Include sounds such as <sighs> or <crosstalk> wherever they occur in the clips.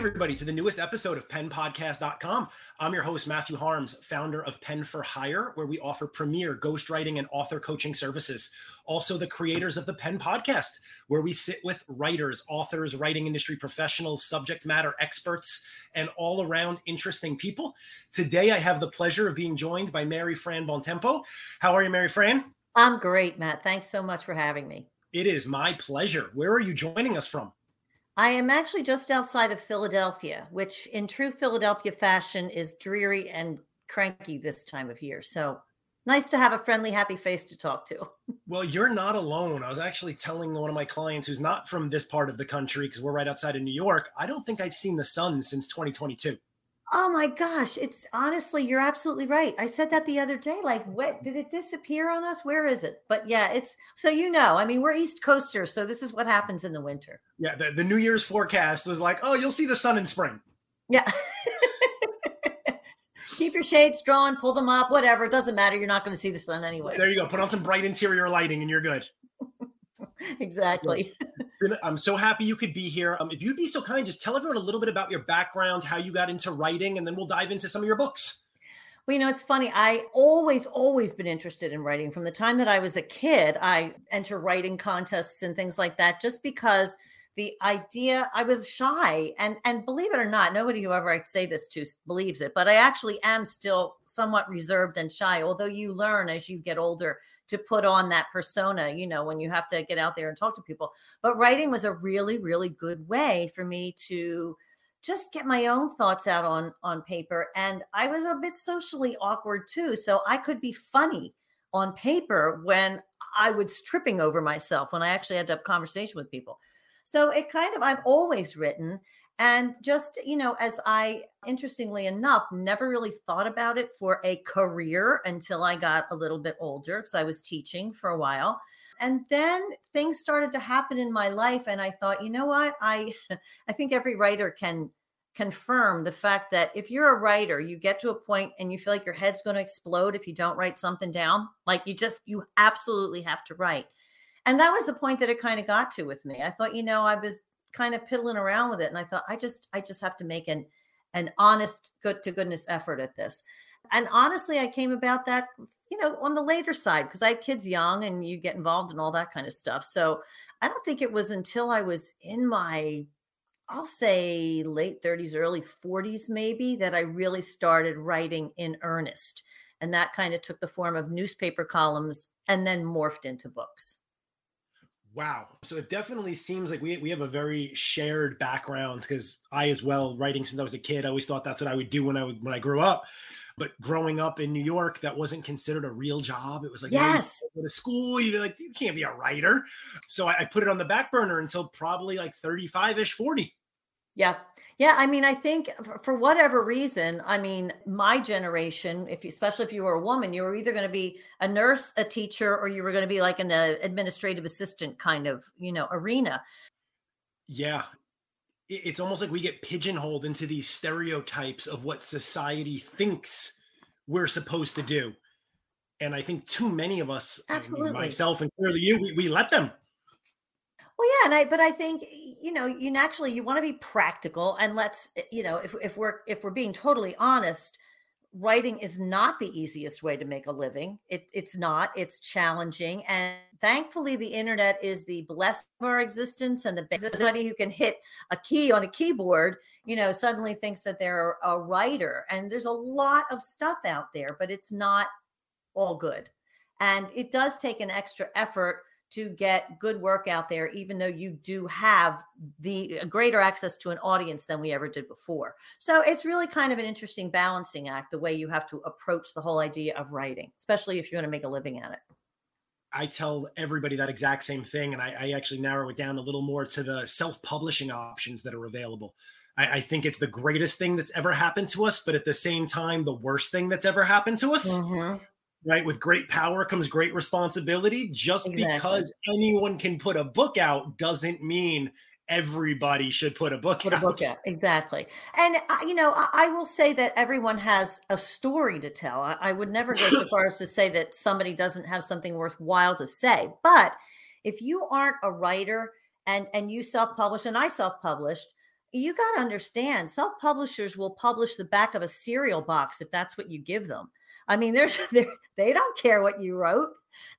everybody, to the newest episode of PenPodcast.com. I'm your host, Matthew Harms, founder of Pen for Hire, where we offer premier ghostwriting and author coaching services. Also, the creators of the Pen Podcast, where we sit with writers, authors, writing industry professionals, subject matter experts, and all around interesting people. Today, I have the pleasure of being joined by Mary Fran Bontempo. How are you, Mary Fran? I'm great, Matt. Thanks so much for having me. It is my pleasure. Where are you joining us from? I am actually just outside of Philadelphia, which in true Philadelphia fashion is dreary and cranky this time of year. So nice to have a friendly, happy face to talk to. <laughs> Well, you're not alone. I was actually telling one of my clients who's not from this part of the country because we're right outside of New York. I don't think I've seen the sun since 2022. Oh my gosh, it's honestly, you're absolutely right. I said that the other day. Like, what did it disappear on us? Where is it? But yeah, it's so you know, I mean, we're East Coasters, so this is what happens in the winter. Yeah, the, the New Year's forecast was like, oh, you'll see the sun in spring. Yeah. <laughs> Keep your shades drawn, pull them up, whatever. It doesn't matter. You're not going to see the sun anyway. There you go. Put on some bright interior lighting and you're good. <laughs> exactly. <laughs> I'm so happy you could be here. Um, if you'd be so kind, just tell everyone a little bit about your background, how you got into writing, and then we'll dive into some of your books. Well, you know, it's funny. I always, always been interested in writing. From the time that I was a kid, I enter writing contests and things like that, just because the idea I was shy and and believe it or not, nobody whoever I say this to believes it, but I actually am still somewhat reserved and shy. Although you learn as you get older to put on that persona, you know, when you have to get out there and talk to people. But writing was a really, really good way for me to just get my own thoughts out on on paper and i was a bit socially awkward too so i could be funny on paper when i was tripping over myself when i actually had to have conversation with people so it kind of i've always written and just, you know, as I, interestingly enough, never really thought about it for a career until I got a little bit older because I was teaching for a while. And then things started to happen in my life. And I thought, you know what? I, <laughs> I think every writer can confirm the fact that if you're a writer, you get to a point and you feel like your head's going to explode if you don't write something down. Like you just, you absolutely have to write. And that was the point that it kind of got to with me. I thought, you know, I was kind of piddling around with it and i thought i just i just have to make an an honest good to goodness effort at this. And honestly i came about that you know on the later side because i had kids young and you get involved in all that kind of stuff. So i don't think it was until i was in my i'll say late 30s early 40s maybe that i really started writing in earnest and that kind of took the form of newspaper columns and then morphed into books Wow. So it definitely seems like we, we have a very shared background because I as well writing since I was a kid. I always thought that's what I would do when I would, when I grew up. But growing up in New York, that wasn't considered a real job. It was like yes, go to school. You like you can't be a writer. So I, I put it on the back burner until probably like 35 ish, 40. Yeah. Yeah. I mean, I think for whatever reason, I mean, my generation, if you, especially if you were a woman, you were either going to be a nurse, a teacher, or you were going to be like in the administrative assistant kind of, you know, arena. Yeah. It's almost like we get pigeonholed into these stereotypes of what society thinks we're supposed to do. And I think too many of us, Absolutely. myself and clearly you, we, we let them. Well, yeah, and I but I think you know you naturally you want to be practical, and let's eh, you know if if we're if we're being totally honest, writing is not the easiest way to make a living. It, it's not. It's challenging, and thankfully, the internet is the blessing of our existence. And the anybody who can hit a key on a keyboard, you know, suddenly thinks that they're a writer. And there's a lot of stuff out there, but it's not all good, and it does take an extra effort to get good work out there, even though you do have the greater access to an audience than we ever did before. So it's really kind of an interesting balancing act, the way you have to approach the whole idea of writing, especially if you're going to make a living at it. I tell everybody that exact same thing, and I, I actually narrow it down a little more to the self-publishing options that are available. I, I, think it's the greatest thing that's ever happened to us, but at the same time, the worst thing that's ever happened to us. Mm-hmm right? With great power comes great responsibility. Just exactly. because anyone can put a book out doesn't mean everybody should put a book put out. a book out exactly and uh, you know I, I, will say that everyone has a story to tell I, I would never go so far as to say that somebody doesn't have something worthwhile to say but if you aren't a writer and and you self-publish and i self-published you got to understand self publishers will publish the back of a cereal box if that's what you give them. I mean, there's <laughs> they don't care what you wrote.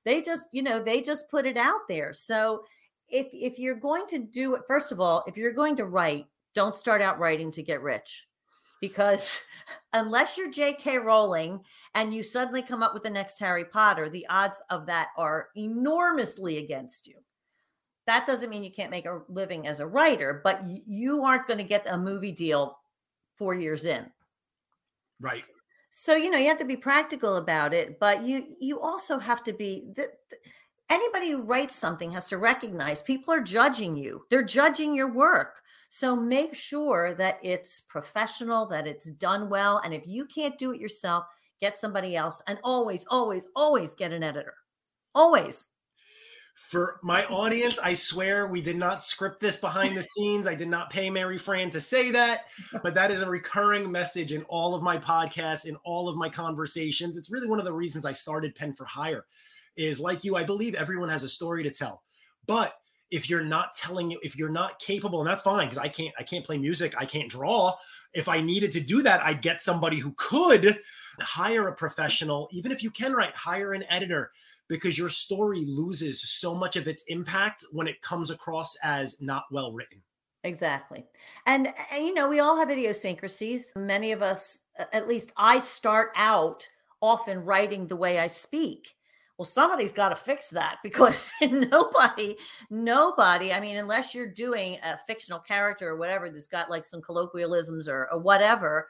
They just, you know, they just put it out there. So if if you're going to do it, first of all, if you're going to write, don't start out writing to get rich. Because <laughs> unless you're J.K. Rowling and you suddenly come up with the next Harry Potter, the odds of that are enormously against you that doesn't mean you can't make a living as a writer, but you aren't going to get a movie deal four years in. Right. So you know you have to be practical about it, but you you also have to be the, the, anybody who writes something has to recognize people are judging you. They're judging your work. So make sure that it's professional, that it's done well, and if you can't do it yourself, get somebody else, and always, always, always get an editor. Always. For my audience, I swear we did not script this behind the scenes. I did not pay Mary Fran to say that, but that is a recurring message in all of my podcasts, in all of my conversations. It's really one of the reasons I started Pen for Hire. Is like you, I believe everyone has a story to tell. But if you're not telling you, if you're not capable, and that's fine because I can't, I can't play music, I can't draw. If I needed to do that, I'd get somebody who could hire a professional. Even if you can write, hire an editor because your story loses so much of its impact when it comes across as not well written. Exactly. And, and, you know, we all have idiosyncrasies. Many of us, at least I start out often writing the way I speak. Well, somebody's got to fix that <laughs> because nobody, nobody, I mean, unless you're doing a fictional character or whatever that's got like some colloquialisms or, or whatever,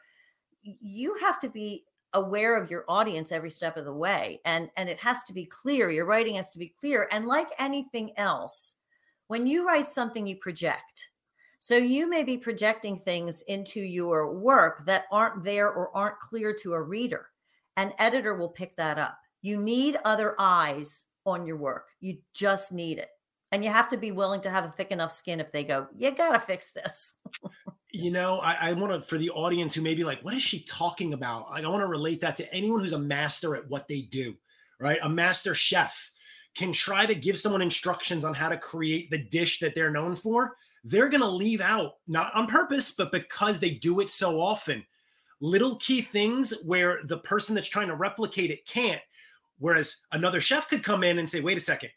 you have to be aware of your audience every step of the way and and it has to be clear your writing has to be clear and like anything else when you write something you project. So you may be projecting things into your work that aren't there or aren't clear to a reader an editor will pick that up. You need other eyes on your work. You just need it. And you have to be willing to have a thick enough skin if they go you got to fix this <laughs> you know, I, I want to for the audience who may be like, what is she talking about? Like, I want to relate that to anyone who's a master at what they do, right? A master chef can try to give someone instructions on how to create the dish that they're known for. They're going to leave out, not on purpose, but because they do it so often, little key things where the person that's trying to replicate it can't. Whereas another chef could come in and say, wait a second,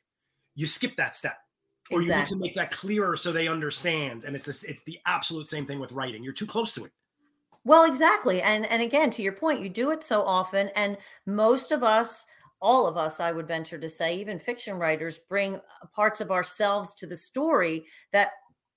you skipped that step or exactly. you need to make that clearer so they understand and it's this it's the absolute same thing with writing. You're too close to it. Well exactly and and again to your point you do it so often and most of us all of us i would venture to say even fiction writers bring parts of ourselves to the story that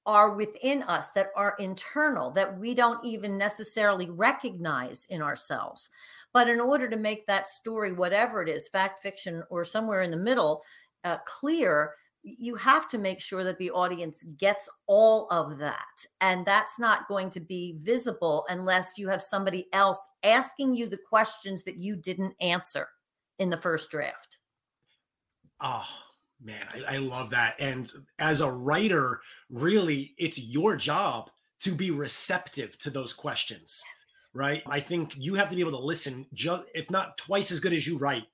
are within us that are internal that we don't even necessarily recognize in ourselves. But in order to make that story whatever it is fact fiction or somewhere in the middle uh, clear you have to make sure that the audience gets all of that. And that's not going to be visible unless you have somebody else asking you the questions that you didn't answer in the first draft. Oh, man, I, I love that. And as a writer, really, it's your job to be receptive to those questions. Right. I think you have to be able to listen, just if not twice as good as you write,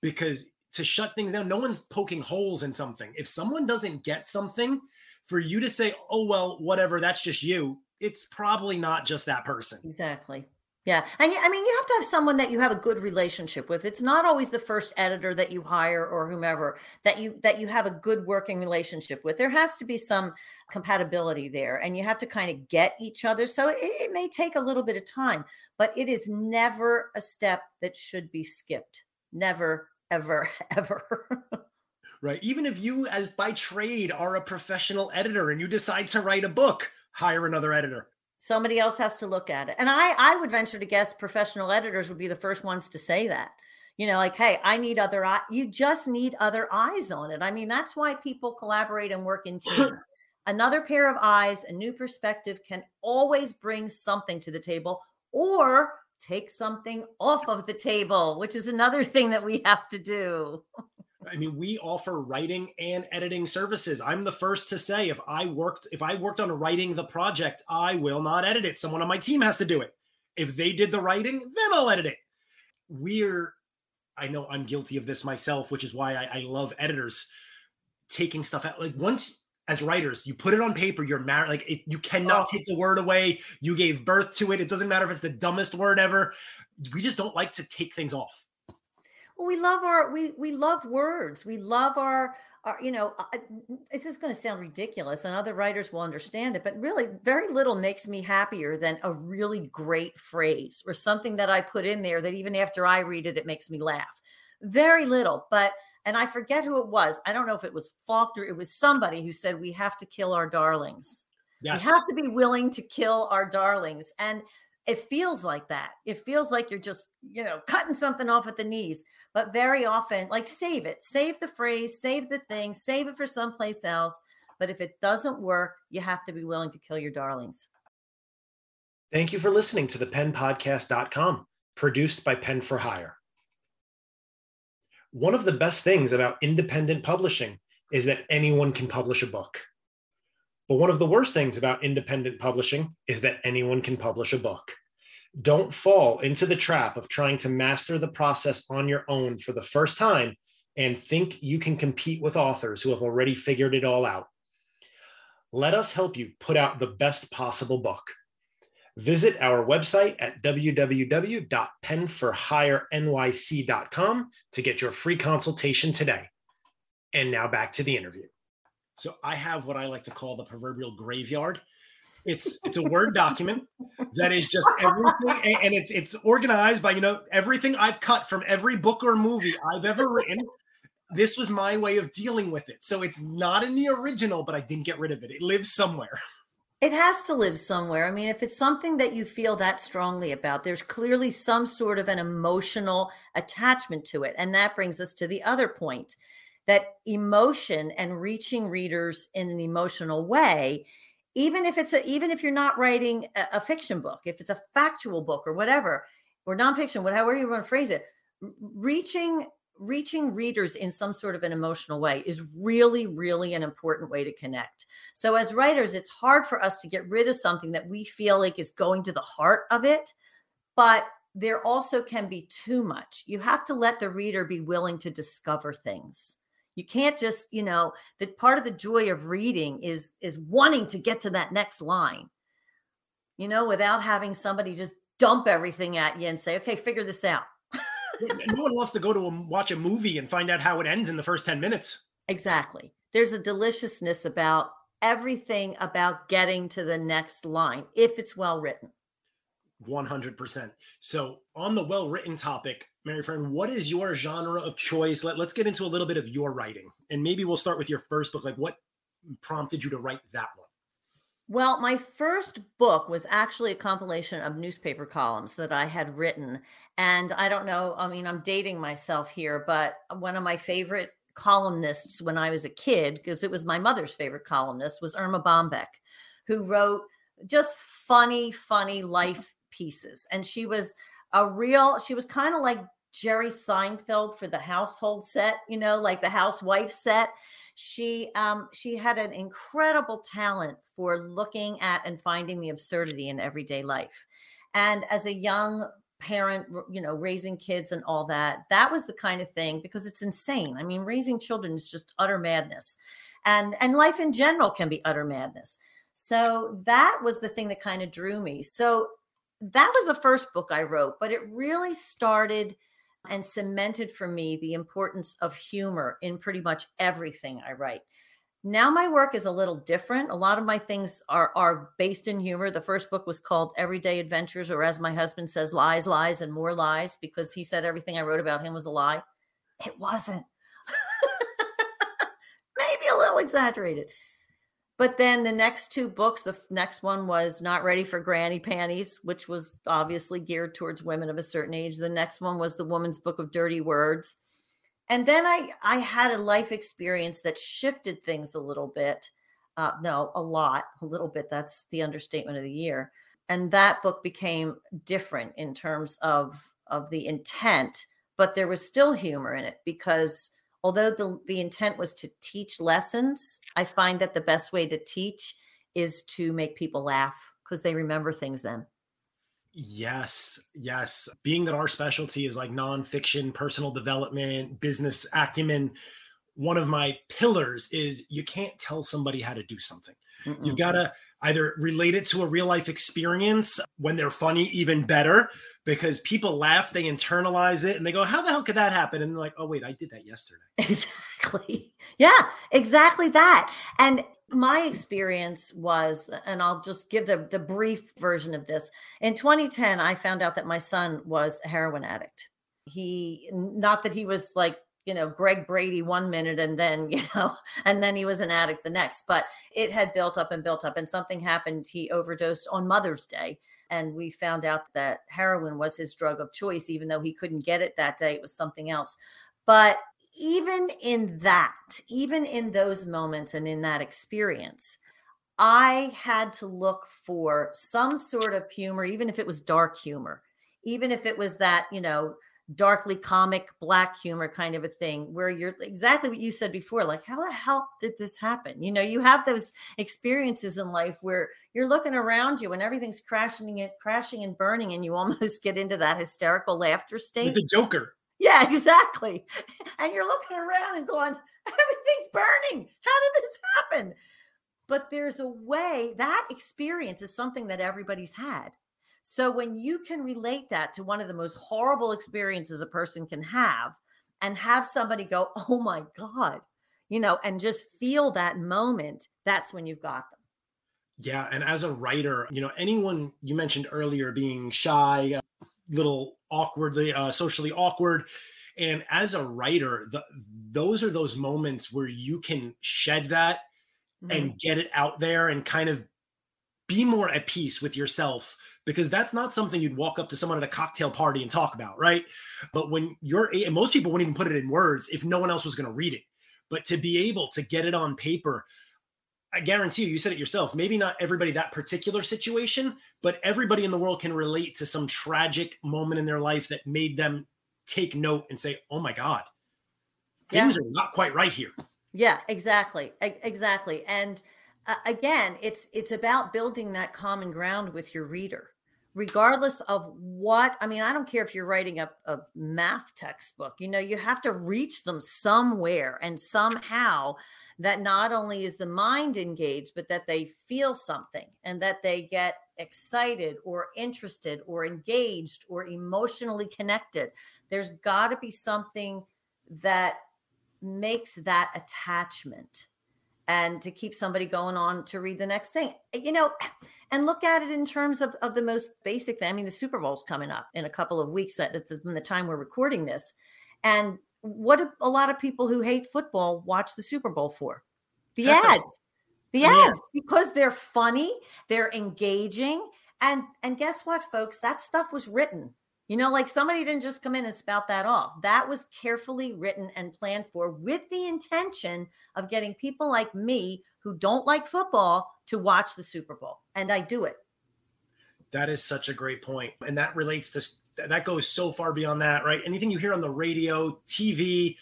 because to shut things down. No one's poking holes in something. If someone doesn't get something, for you to say, oh, well, whatever, that's just you, it's probably not just that person. Exactly. Yeah. And I mean, you have to have someone that you have a good relationship with. It's not always the first editor that you hire or whomever that you that you have a good working relationship with. There has to be some compatibility there and you have to kind of get each other. So it, it may take a little bit of time, but it is never a step that should be skipped. Never, ever, <laughs> ever. right. Even if you, as by trade, are a professional editor and you decide to write a book, hire another editor. Somebody else has to look at it. And I, I would venture to guess professional editors would be the first ones to say that. You know, like, hey, I need other eyes. You just need other eyes on it. I mean, that's why people collaborate and work in teams. <laughs> Another pair of eyes, a new perspective can always bring something to the table or take something off of the table, which is another thing that we have to do. I mean, we offer writing and editing services. I'm the first to say if I worked if I worked on writing the project, I will not edit it. Someone on my team has to do it. If they did the writing, then I'll edit it. We're I know I'm guilty of this myself, which is why I, I love editors taking stuff out. Like once as writers. You put it on paper, you're married. Like it, you cannot oh. take the word away. You gave birth to it. It doesn't matter if it's the dumbest word ever. We just don't like to take things off. Well, we love our we we love words. We love our our you know. This is going to sound ridiculous, and other writers will understand it. But really, very little makes me happier than a really great phrase or something that I put in there that even after I read it, it makes me laugh. Very little, but and I forget who it was. I don't know if it was Faulkner. It was somebody who said we have to kill our darlings. Yes. We have to be willing to kill our darlings. And it feels like that. It feels like you're just, you know, cutting something off at the knees. But very often, like save it, save the phrase, save the thing, save it for someplace else. But if it doesn't work, you have to be willing to kill your darlings. Thank you for listening to the penpodcast.com, produced by Pen for Hire one of the best things about independent publishing is that anyone can publish a book. But one of the worst things about independent publishing is that anyone can publish a book. Don't fall into the trap of trying to master the process on your own for the first time and think you can compete with authors who have already figured it all out. Let us help you put out the best possible book. Visit our website at www.penforhirenyc.com to get your free consultation today. And now back to the interview. So I have what I like to call the proverbial graveyard. It's it's a Word document that is just everything, and it's it's organized by you know everything I've cut from every book or movie I've ever written. This was my way of dealing with it. So it's not in the original, but I didn't get rid of it. It lives somewhere. It has to live somewhere. I mean, if it's something that you feel that strongly about, there's clearly some sort of an emotional attachment to it. And that brings us to the other point that emotion and reaching readers in an emotional way even if it's a even if you're not writing a, a fiction book if it's a factual book or whatever or nonfiction whatever you want to phrase it reaching reaching readers in some sort of an emotional way is really, really an important way to connect. So, as writers, it's hard for us to get rid of something that we feel like is going to the heart of it, but there also can be too much. You have to let the reader be willing to discover things. You can't just, you know, that part of the joy of reading is is wanting to get to that next line. You know, without having somebody just dump everything at you and say, "Okay, figure this out." No one wants to go to a, watch a movie and find out how it ends in the first 10 minutes. Exactly. There's a deliciousness about everything about getting to the next line if it's well written. 100%. So, on the well written topic, Mary Fran, what is your genre of choice? Let, let's get into a little bit of your writing. And maybe we'll start with your first book. Like, what prompted you to write that one? Well, my first book was actually a compilation of newspaper columns that I had written. And I don't know, I mean, I'm dating myself here, but one of my favorite columnists when I was a kid, because it was my mother's favorite columnist, was Erma Bombeck, who wrote just funny, funny mm-hmm. life pieces. And she was a real, she was kind of like Jerry Seinfeld for the household set, you know, like the housewife set. She um she had an incredible talent for looking at and finding the absurdity in everyday life. And as a young parent, you know, raising kids and all that, that was the kind of thing because it's insane. I mean, raising children is just utter madness. And and life in general can be utter madness. So that was the thing that kind of drew me. So that was the first book I wrote, but it really started and cemented for me the importance of humor in pretty much everything I write. Now my work is a little different. A lot of my things are are based in humor. The first book was called Everyday Adventures, or as my husband says, Lies, Lies, and More Lies, because he said everything I wrote about him was a lie. It wasn't. <laughs> Maybe a little exaggerated. But then the next two books, the next one was Not Ready for Granny Panties, which was obviously geared towards women of a certain age. The next one was The Woman's Book of Dirty Words. And then I I had a life experience that shifted things a little bit. Uh, no, a lot, a little bit. That's the understatement of the year. And that book became different in terms of of the intent, but there was still humor in it because although the, the intent was to teach lessons, I find that the best way to teach is to make people laugh because they remember things then. Yes, yes. Being that our specialty is like nonfiction, personal development, business acumen, one of my pillars is you can't tell somebody how to do something. Mm-mm. You've got to either relate it to a real life experience when they're funny, even better, because people laugh, they internalize it, and they go, How the hell could that happen? And they're like, Oh, wait, I did that yesterday. <laughs> Exactly. Yeah, exactly that. And my experience was, and I'll just give the, the brief version of this. In 2010, I found out that my son was a heroin addict. He, not that he was like you know Greg Brady one minute and then <laughs> you know and then he was an addict the next but it had built up and built up and something happened he overdosed on Mother's Day and we found out that heroin was his drug of choice even though he couldn't get it that day it was something else. But even in that even in those moments and in that experience I had to look for some sort of humor even if it was dark humor even if it was that you know darkly comic black humor kind of a thing where you're exactly what you said before like how the hell did this happen? You know you have those experiences in life where you're looking around you and everything's crashing and crashing and burning and you almost <laughs> get into that hysterical laughter state. the joker. Yeah <laughs> exactly. And you're looking around and going <laughs> everything's burning. How did this happen? But there's a way that experience is something that everybody's had so when you can relate that to one of the most horrible experiences a person can have and have somebody go, <laughs> oh my God, you know, and just feel that moment, that's when you've got them. Yeah. And as a writer, you know, anyone you mentioned earlier being shy, a uh, little awkwardly, uh, socially awkward. And as a writer, the, those are those moments where you can shed that mm-hmm. and get it out there and kind of be more at peace with yourself because that's not something you'd walk up to someone at a cocktail party and talk about, right? But when you're, and most people wouldn't even put it in words if no one else was going to read it. But to be able to get it on paper, I guarantee you, you said it yourself, maybe not everybody that particular situation, but everybody in the world can relate to some tragic moment in their life that made them take note and say, oh my God, things yeah. are not quite right here. Yeah, exactly. Exactly. And, uh, again it's it's about building that common ground with your reader regardless of what i mean i don't care if you're writing a, a math textbook you know you have to reach them somewhere and somehow that not only is the mind engaged but that they feel something and that they get excited or interested or engaged or emotionally connected. There's got to be something that makes that attachment and to keep somebody going on to read the next thing. Eh, you know <sighs> and look at it in terms of, of the most basic thing. I mean the super bowl's coming up in a couple of weeks at the, the time we're recording this. And what do a lot of people who hate football watch the super bowl for? The That's ads. The ads yes. because they're funny they're engaging. And and guess what folks? That stuff was written you know, like somebody didn't just come in and spout that off. That was carefully written and planned for with the intention of getting people like me who don't like football to watch the Super Bowl. And I do it. That is such a great point. And that relates to that goes so far beyond that, right? Anything you hear on the radio, TV,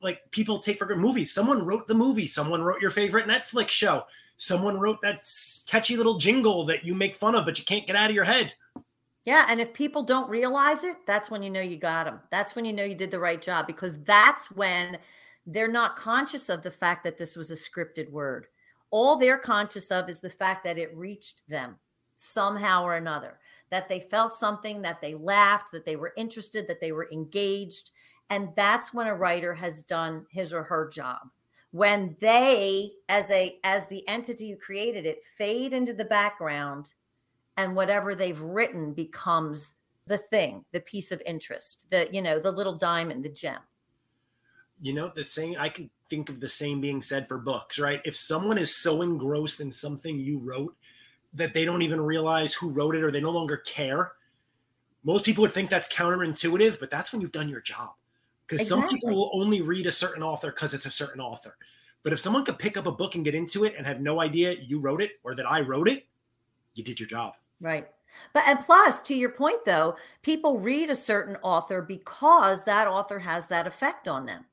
like people take for granted movies. Someone wrote the movie, someone wrote your favorite Netflix show, someone wrote that catchy little jingle that you make fun of, but you can't get out of your head. Yeah. And if people don't realize it, that's when you know you got them. That's when you know you did the right job because that's when they're not conscious of the fact that this was a scripted word. All they're conscious of is the fact that it reached them somehow or another, that they felt something, that they laughed, that they were interested, that they were engaged. And that's when a writer has done his or her job. When they, as a as the entity who created it, fade into the background and whatever they've written becomes the thing the piece of interest the you know the little diamond the gem. You know the same i can think of the same being said for books right? If someone is so engrossed in something you wrote that they don't even realize who wrote it or they no longer care most people would think that's counterintuitive but that's when you've done your job. Because exactly. some people will only read a certain author because it's a certain author. But if someone could pick up a book and get into it and have no idea you wrote it or that i wrote it you did your job Right. But and plus, to your point though, people read a certain author because that author has that effect on them.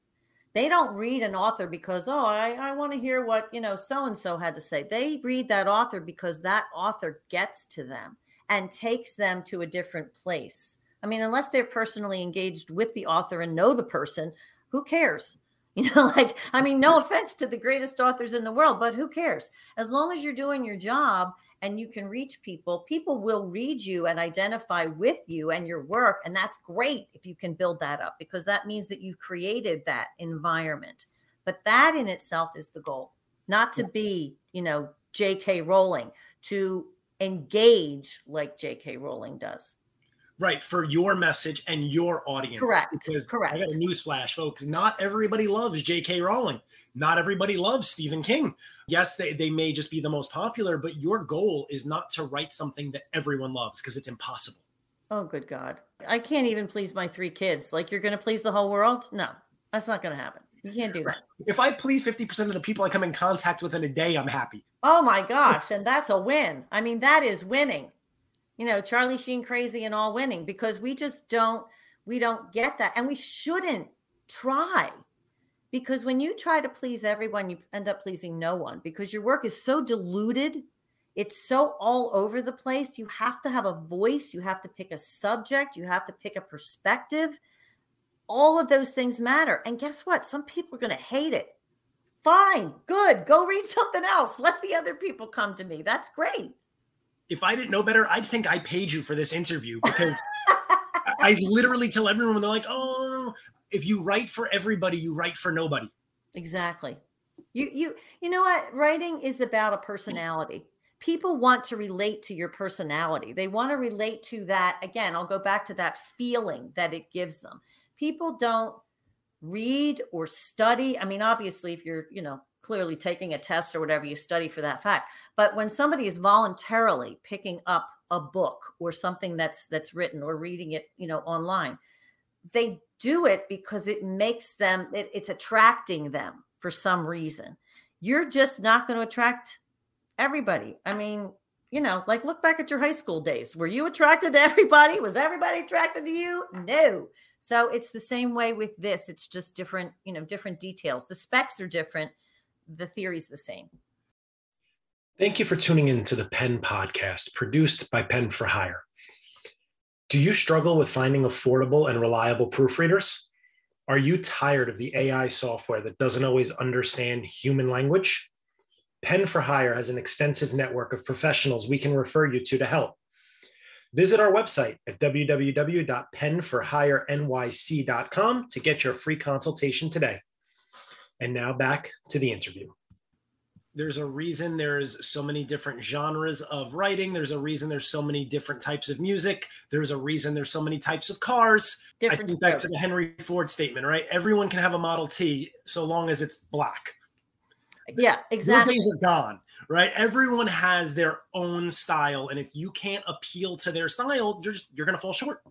They don't read an author because, oh, I, I want to hear what, you know, so and so had to say. They read that author because that author gets to them and takes them to a different place. I mean, unless they're personally engaged with the author and know the person, who cares? <laughs> You know, like, I mean, no <laughs> offense to the greatest authors in the world, but who cares? As long as you're doing your job and you can reach people, people will read you and identify with you and your work. And that's great if you can build that up because that means that you've created that environment. But that in itself is the goal, not to be, you know, J.K. Rowling, to engage like J.K. Rowling does. Right, for your message and your audience. Correct. Because correct. I got a news flash, folks. Not everybody loves J.K. Rowling. Not everybody loves Stephen King. Yes, they, they may just be the most popular, but your goal is not to write something that everyone loves because it's impossible. Oh, good God. I can't even please my three kids. Like, you're going to please the whole world? No, that's not going to happen. You can't do that. If I please 50% of the people I come in contact with in a day, I'm happy. Oh my gosh. And that's a win. I mean, that is winning you know, Charlie Sheen crazy and all winning because we just don't we don't get that and we shouldn't try. Because when you try to please everyone, you end up pleasing no one because your work is so diluted. It's so all over the place. You have to have a voice, you have to pick a subject, you have to pick a perspective. All of those things matter. And guess what? Some people are going to hate it. Fine, good. Go read <laughs> something else. Let the other people come to me. That's great if I didn't know better, I'd think I paid you for this interview <laughs> because I literally tell everyone when they're like, "Oh, if you write for everybody, you write for nobody." Exactly. You you you know what? Writing is about a personality. People want to relate to your personality. They want to relate to that. Again, I'll go back to that feeling that it gives them. People don't read or study. I mean, obviously, if you're, you know, clearly taking a test or whatever you study for that fact. But when somebody is voluntarily picking up a book or something that's that's written or reading it you know online they do it because it makes them it, it's attracting them for some reason. You're just not going to attract everybody. I mean you know like look back at your high school days. Were you attracted to everybody? Was everybody attracted to you? No. So it's the same way with this. It's just different you know different details. The specs are different the theory's the same. Thank you for tuning in to the Pen Podcast, produced by Pen for Hire. Do you struggle with finding affordable and reliable proofreaders? Are you tired of the AI software that doesn't always understand human language? Pen for Hire has an extensive network of professionals we can refer you to to help. Visit our website at www.penforhirenyc.com to get your free consultation today. And now back to the interview. There's a reason there's so many different genres of writing. There's a reason there's so many different types of music. There's a reason there's so many types of cars. Different I think back to the Henry Ford statement, right? Everyone can have a Model T so long as it's black. Yeah, exactly. Things are gone, right? Everyone has their own style, and if you can't appeal to their style, you're just you're gonna fall short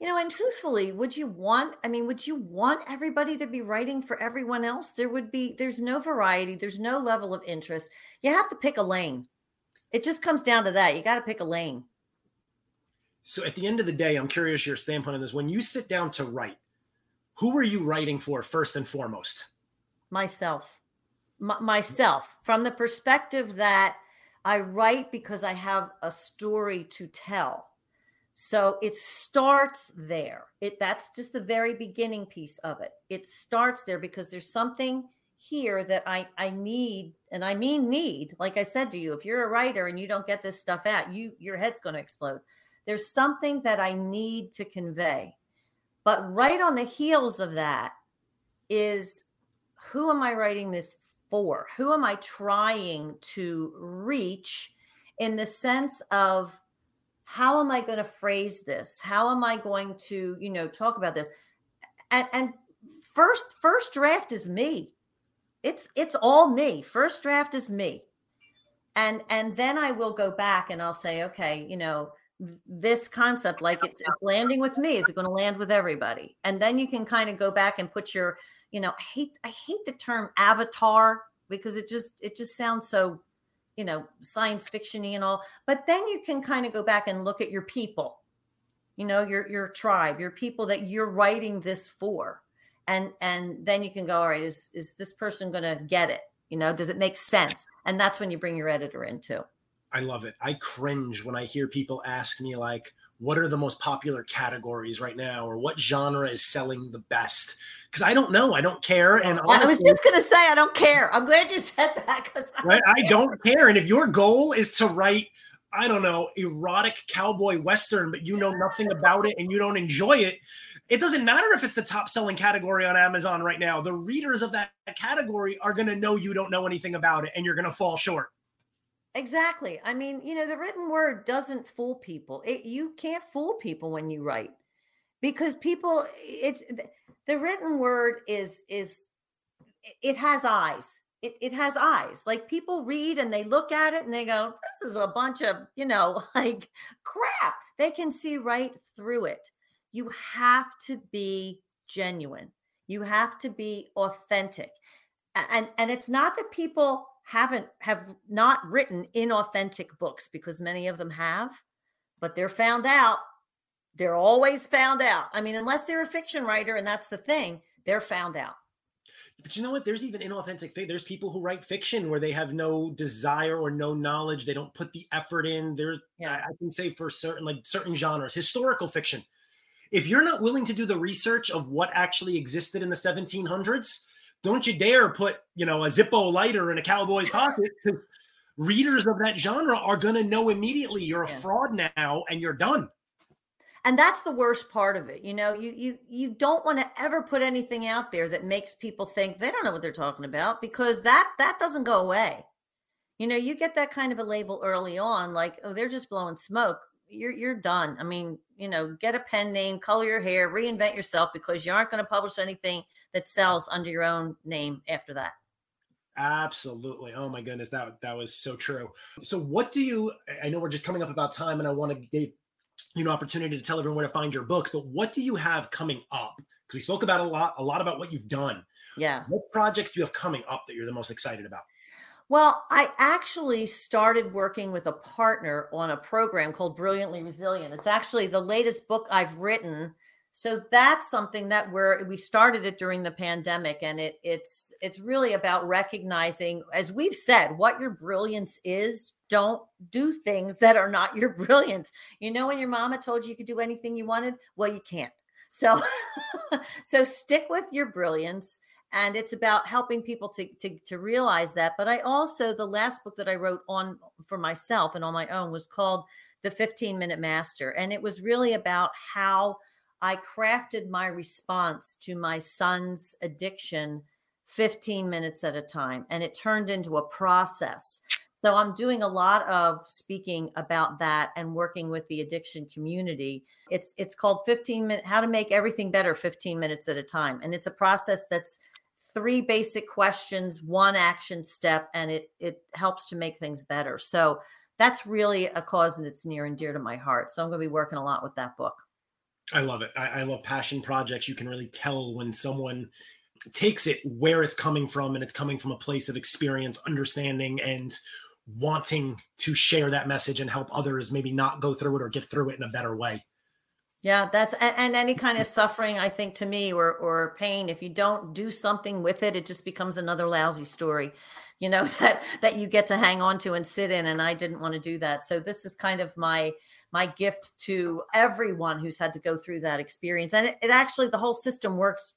you know and truthfully would you want i mean would you want everybody to be writing for everyone else? There would be there's no variety there's no level of interest. You have to pick a lane. It just comes down to that you got to pick a lane. So at the end of the day i'm curious your standpoint on this. When you sit down to write who are you writing for first and foremost? Myself. M- myself. From the perspective that i write because i have a story to tell so it starts there. It that's just the very beginning piece of it. It starts there because there's something here that I I need and I mean need. Like I said to you, if you're a writer and you don't get this stuff out, you your head's going to explode. There's something that I need to convey. But right on the heels of that is who am I writing this for? Who am I trying to reach in the sense of how am I going to phrase this? How am I going to, you know, talk about this? And and first first draft is me. It's it's all me. First draft is me. And and then I will go back and I'll say, okay, you know, this concept like it's, it's landing with me is it going to land with everybody and then you can kind of go back and put your you know i hate i hate the term avatar because it just it just sounds so you know, science fictiony and all. But then you can kind of go back and look at your people, you know, your your tribe, your people that you're writing this for. And and then you can go, all right, is is this person gonna get it? You know, does it make sense? And that's when you bring your editor in too. I love it. I cringe when I hear people ask me like, what are the most popular categories right now or what genre is selling the best? Because i don't know i don't care and honestly, i was just going to say i don't care. I'm glad you said that because I, <laughs> right? I don't care and if your goal is to write i don't know erotic cowboy western but you know nothing about it and you don't enjoy it it doesn't matter if it's the top selling category on amazon right now. The readers of that category are going to know you don't know anything about it and you're going to fall short Exactly. I mean, you know, the written word doesn't fool people. It, you can't fool people when you write because people it's the written word is is it has eyes. It, it has eyes. Like people read and they look at it and they go, this is a bunch of, you know, <laughs> like crap. They can see right through it. You have to be genuine. You have to be authentic. And and it's not that people haven't have not written inauthentic books because many of them have, but they're found out. They're always found out. I mean, unless they're a fiction writer, and that's the thing, they're found out. But you know what? There's even inauthentic. There's people who write fiction where they have no desire or no knowledge. They don't put the effort in. There, yeah. I can say for certain like certain genres, historical fiction. If you're not willing to do the research of what actually existed in the 1700s, don't you dare put you know a Zippo lighter in a cowboy's pocket because readers of that genre are going to know immediately you're a yeah. fraud now and you're done. And that's the worst part of it you know you you you don't want to ever put anything out there that makes people think they don't know what they're talking about because that that doesn't go away. You know you get that kind of a label early on like oh they're just blowing smoke. You're you're done. I mean you know get a pen name color your hair reinvent yourself because you aren't going to publish anything that sells under your own name after that. Absolutely. Oh my goodness, that that was so true. So what do you I know we're just coming up about time and I want to give you know opportunity to tell everyone where to find your books, but what do you have coming up? Because we spoke about a lot a lot about what you've done. Yeah. What projects do you have coming up that you're the most excited about? Well, I actually started working with a partner on a program called Brilliantly Resilient. It's actually the latest book I've written so that's something that we're we started it during the pandemic and it it's it's really about recognizing as we've said what your brilliance is don't do things that are not your <laughs> brilliance. You know when your mama told you you could do anything you wanted? Well you can't. So <laughs> so stick with your brilliance and it's about helping people to, to to realize that. But i also the last book that i wrote on for myself and on my own was called the 15 minute master and it was really about how I crafted my response to my son's addiction 15 minutes at a time, and it turned into a process. So I'm doing a lot of speaking about that and working with the addiction community. It's it's called 15 minute how to make everything better 15 minutes at a time. And it's a process that's three basic questions, one action step, and it it helps to make things better. So that's really a cause that's near and dear to my heart. So I'm going to be working a lot with that book. I love it. I, I love passion projects. You can really tell when someone takes it where it's coming from and it's coming from a place of experience, understanding, and wanting to share that message and help others maybe not go through it or get through it in a better way. Yeah, that's and, and, any kind of suffering, I think, to me, or or pain. If you don't do something with it, it just becomes another lousy story you know <laughs> that that you get to hang on to and sit in and i didn't want to do that. So this is kind of my my gift to everyone who's had to go through that experience. And it, it actually the whole system works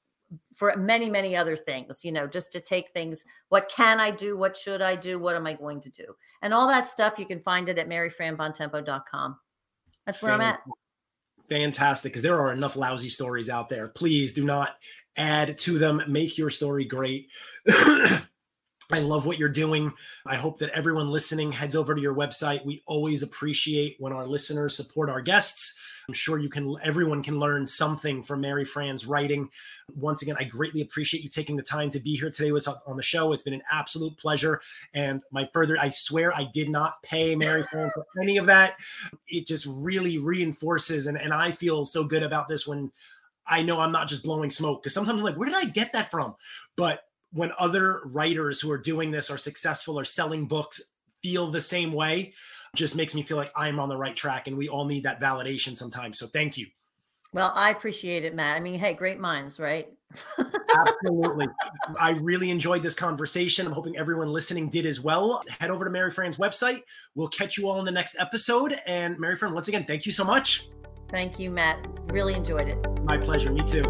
for many many other things you know just to take things what can i do? What should i do? What am i going to do? And all that stuff you can find it at maryfranbontempo.com that's where i'm at. Fantastic because there are enough lousy stories out there. Please do not add to them. Make your story great <coughs> I love what you're doing. I hope that everyone listening heads over to your website. We always appreciate when our listeners support our guests. I'm sure you can everyone can learn something from Mary Fran's writing. Once again, I greatly appreciate you taking the time to be here today with us on the show. It's been an absolute pleasure. And my further, I swear I did not pay Mary Fran for any of that. It just really reinforces and, and I feel so good about this when I know I'm not just blowing smoke because sometimes I'm like, where did I get that from? But when other writers who are doing this are successful or selling books feel the same way just makes me feel like I'm on the right track and we all need that validation sometimes. So thank you. Well, I appreciate it, Matt. I mean, hey, great minds, right? <laughs> Absolutely. I really enjoyed this conversation. I'm hoping everyone listening did as well. Head over to Mary Fran's website. We'll catch you all in the next episode. And Mary Fran, once again, thank you so much. Thank you, Matt. Really enjoyed it. My pleasure. Me too.